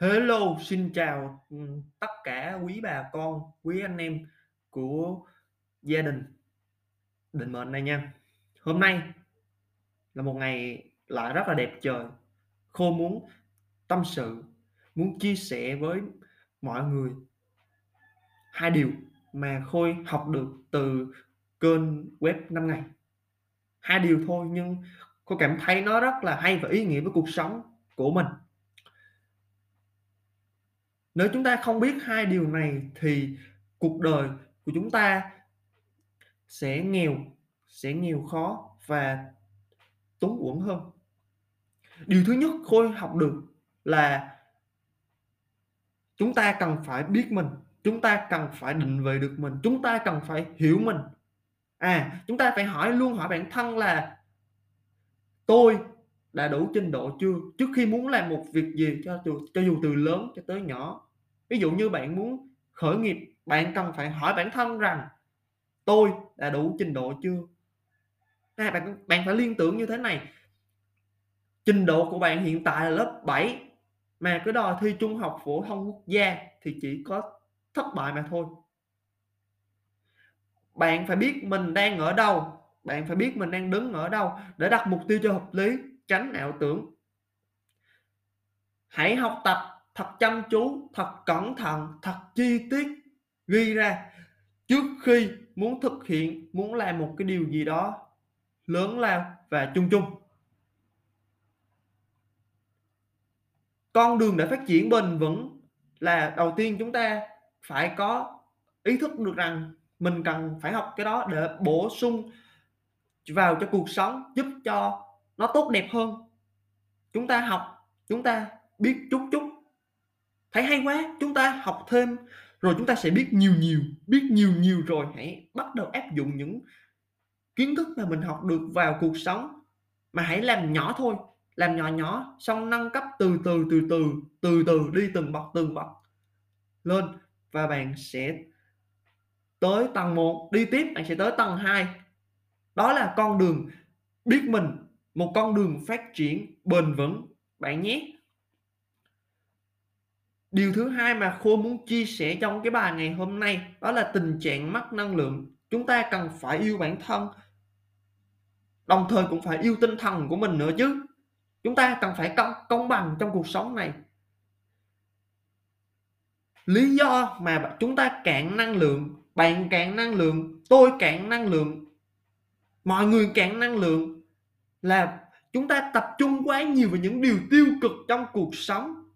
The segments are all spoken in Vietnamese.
Hello, xin chào, ừ, tất cả quý bà con, quý anh em của gia đình Định Mệnh này nha. Hôm nay là một ngày lại rất là đẹp trời. Khôi muốn tâm sự, muốn chia sẻ với mọi người hai điều mà Khôi học được từ kênh web 5 ngày. Hai điều thôi nhưng Khôi cảm thấy nó rất là hay và ý nghĩa với cuộc sống của mình. Nếu chúng ta không biết hai điều này thì cuộc đời của chúng ta sẽ nghèo, sẽ nghèo khó và túng uẩn hơn. Điều thứ nhất Khôi học được là chúng ta cần phải biết mình, chúng ta cần phải định vị được mình, chúng ta cần phải hiểu mình. À, chúng ta phải hỏi luôn hỏi bản thân là tôi đã đủ trình độ chưa trước khi muốn làm một việc gì cho cho dù từ lớn cho tới nhỏ ví dụ như bạn muốn khởi nghiệp bạn cần phải hỏi bản thân rằng tôi đã đủ trình độ chưa? À, bạn bạn phải liên tưởng như thế này. Trình độ của bạn hiện tại là lớp 7 mà cứ đòi thi trung học phổ thông quốc gia thì chỉ có thất bại mà thôi. Bạn phải biết mình đang ở đâu bạn phải biết mình đang đứng ở đâu để đặt mục tiêu cho hợp lý tránh ảo tưởng. Hãy học tập thật chăm chú, thật cẩn thận, thật chi tiết ghi ra trước khi muốn thực hiện, muốn làm một cái điều gì đó lớn lao và chung chung. Con đường để phát triển bền vững là đầu tiên chúng ta phải có ý thức được rằng mình cần phải học cái đó để bổ sung vào cho cuộc sống, giúp cho nó tốt đẹp hơn. Chúng ta học, chúng ta biết chút chút thấy hay quá, chúng ta học thêm, rồi chúng ta sẽ biết nhiều nhiều, biết nhiều nhiều rồi. Hãy bắt đầu áp dụng những kiến thức mà mình học được vào cuộc sống. Mà hãy làm nhỏ thôi, làm nhỏ nhỏ, xong nâng cấp từ từ từ từ từ từ đi từng bậc từng bậc lên. Và bạn sẽ tới tầng 1 đi tiếp, bạn sẽ tới tầng 2 đó là con đường biết mình, một con đường phát triển bền vững. Bạn nhé điều thứ hai mà khô muốn chia sẻ trong cái bài ngày hôm nay đó là tình trạng mất năng lượng. Chúng ta cần phải yêu bản thân đồng thời cũng phải yêu tinh thần của mình nữa chứ. Chúng ta cần phải công, công bằng trong cuộc sống này. Lý do mà chúng ta cạn năng lượng bạn cạn năng lượng tôi cạn năng lượng mọi người cạn năng lượng là chúng ta tập trung quá nhiều vào những điều tiêu cực trong cuộc sống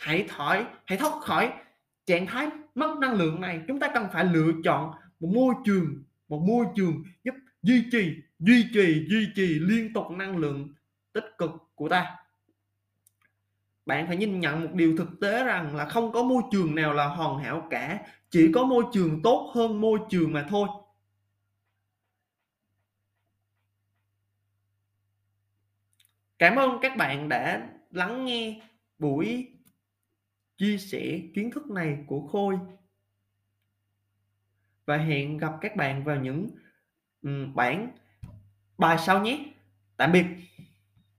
hãy thổi hãy thoát khỏi trạng thái mất năng lượng này. Chúng ta cần phải lựa chọn một môi trường, một môi trường giúp duy trì duy trì duy trì liên tục năng lượng tích cực của ta. Bạn phải nhìn nhận một điều thực tế rằng là không có môi trường nào là hoàn hảo cả. Chỉ có môi trường tốt hơn môi trường mà thôi. Cảm ơn các bạn đã lắng nghe buổi chia sẻ kiến thức này của Khôi và hẹn gặp các bạn vào những bản bài sau nhé. Tạm biệt.